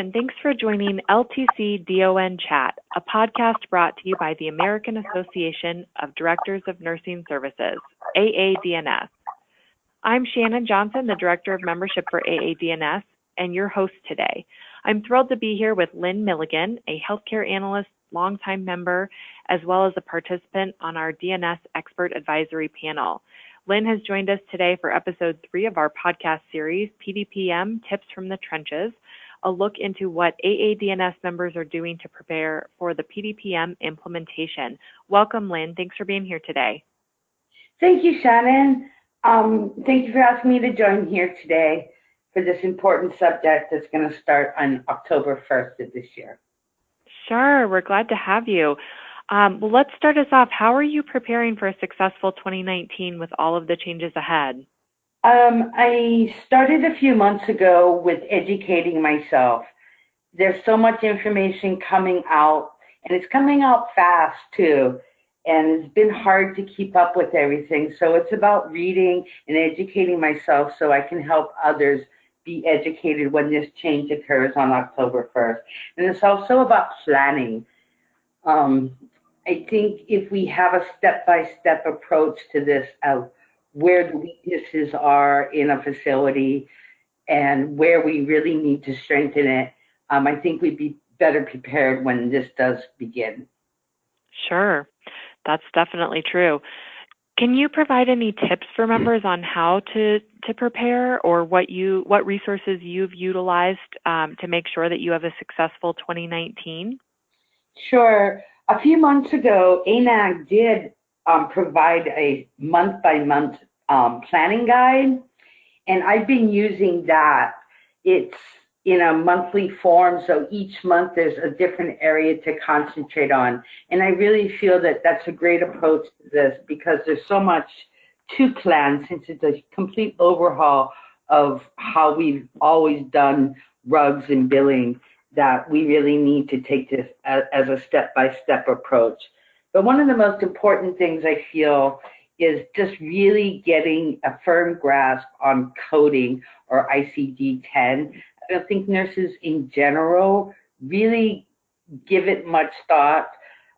And thanks for joining LTC DON Chat, a podcast brought to you by the American Association of Directors of Nursing Services, AADNS. I'm Shannon Johnson, the Director of Membership for AADNS, and your host today. I'm thrilled to be here with Lynn Milligan, a healthcare analyst, longtime member, as well as a participant on our DNS Expert Advisory Panel. Lynn has joined us today for episode three of our podcast series, PDPM Tips from the Trenches, a look into what AADNS members are doing to prepare for the PDPM implementation. Welcome, Lynn. Thanks for being here today. Thank you, Shannon. Um, thank you for asking me to join here today for this important subject that's going to start on October 1st of this year. Sure, we're glad to have you. Um, well, let's start us off. How are you preparing for a successful 2019 with all of the changes ahead? Um, I started a few months ago with educating myself. There's so much information coming out, and it's coming out fast too. And it's been hard to keep up with everything. So it's about reading and educating myself so I can help others be educated when this change occurs on October 1st. And it's also about planning. Um, I think if we have a step by step approach to this, uh, where the weaknesses are in a facility and where we really need to strengthen it, um, I think we'd be better prepared when this does begin. Sure, that's definitely true. Can you provide any tips for members on how to, to prepare or what you what resources you've utilized um, to make sure that you have a successful 2019? Sure. A few months ago, ANAG did um, provide a month by month um, planning guide, and I've been using that. It's in a monthly form, so each month there's a different area to concentrate on. And I really feel that that's a great approach to this because there's so much to plan since it's a complete overhaul of how we've always done RUGs and billing that we really need to take this as, as a step-by-step approach. But one of the most important things I feel is just really getting a firm grasp on coding or ICD-10. I don't think nurses in general really give it much thought.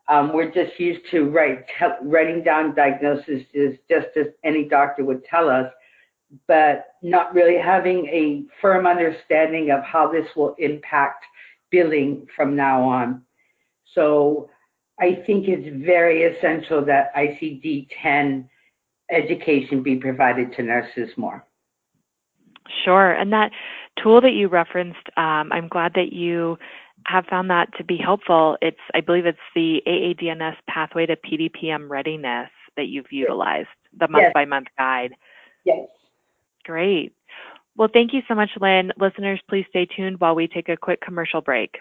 Um, we're just used to write, writing down diagnoses just as any doctor would tell us, but not really having a firm understanding of how this will impact billing from now on. So I think it's very essential that ICD-10 education be provided to nurses more. Sure. And that tool that you referenced, um, I'm glad that you have found that to be helpful. It's, I believe it's the AADNS pathway to PDPM readiness that you've utilized, the month by month guide. Yes. Great. Well, thank you so much, Lynn. Listeners, please stay tuned while we take a quick commercial break.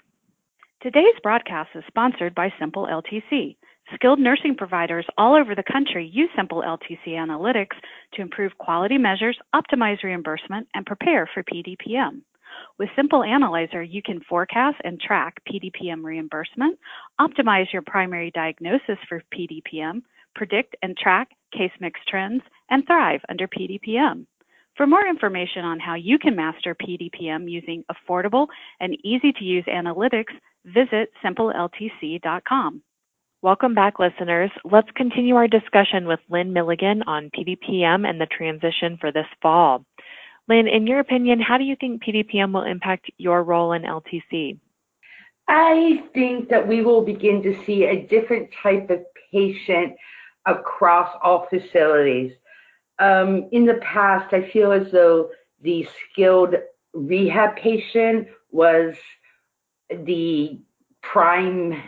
Today's broadcast is sponsored by Simple LTC. Skilled nursing providers all over the country use Simple LTC analytics to improve quality measures, optimize reimbursement, and prepare for PDPM. With Simple Analyzer, you can forecast and track PDPM reimbursement, optimize your primary diagnosis for PDPM, predict and track case mix trends, and thrive under PDPM. For more information on how you can master PDPM using affordable and easy to use analytics, visit simpleltc.com. Welcome back, listeners. Let's continue our discussion with Lynn Milligan on PDPM and the transition for this fall. Lynn, in your opinion, how do you think PDPM will impact your role in LTC? I think that we will begin to see a different type of patient across all facilities. Um, in the past, I feel as though the skilled rehab patient was the prime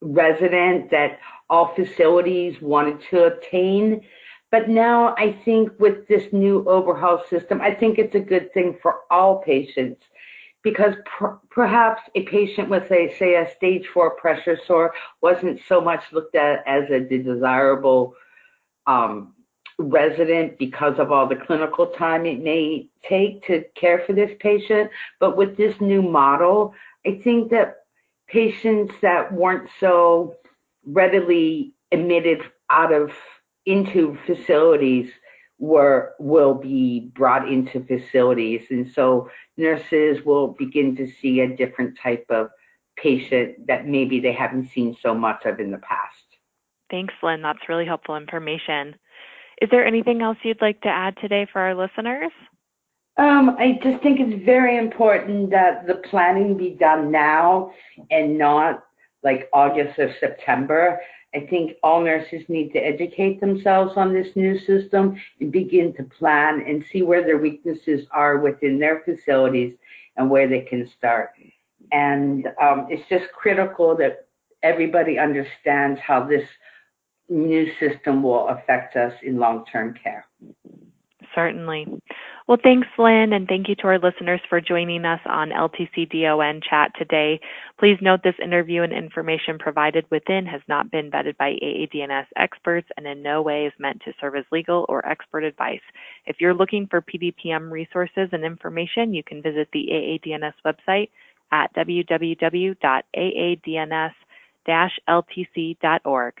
resident that all facilities wanted to obtain. But now I think with this new overhaul system, I think it's a good thing for all patients because per perhaps a patient with a, say, a stage four pressure sore wasn't so much looked at as a desirable um, resident because of all the clinical time it may take to care for this patient. But with this new model, I think that patients that weren't so readily admitted out of into facilities were will be brought into facilities and so nurses will begin to see a different type of patient that maybe they haven't seen so much of in the past. Thanks, Lynn. That's really helpful information. Is there anything else you'd like to add today for our listeners? Um, I just think it's very important that the planning be done now and not like August or September. I think all nurses need to educate themselves on this new system and begin to plan and see where their weaknesses are within their facilities and where they can start. And um, it's just critical that everybody understands how this new system will affect us in long-term care. Certainly. Well, thanks, Lynn, and thank you to our listeners for joining us on LTC-DON chat today. Please note this interview and information provided within has not been vetted by AADNS experts and in no way is meant to serve as legal or expert advice. If you're looking for PDPM resources and information, you can visit the AADNS website at www.aadns-ltc.org.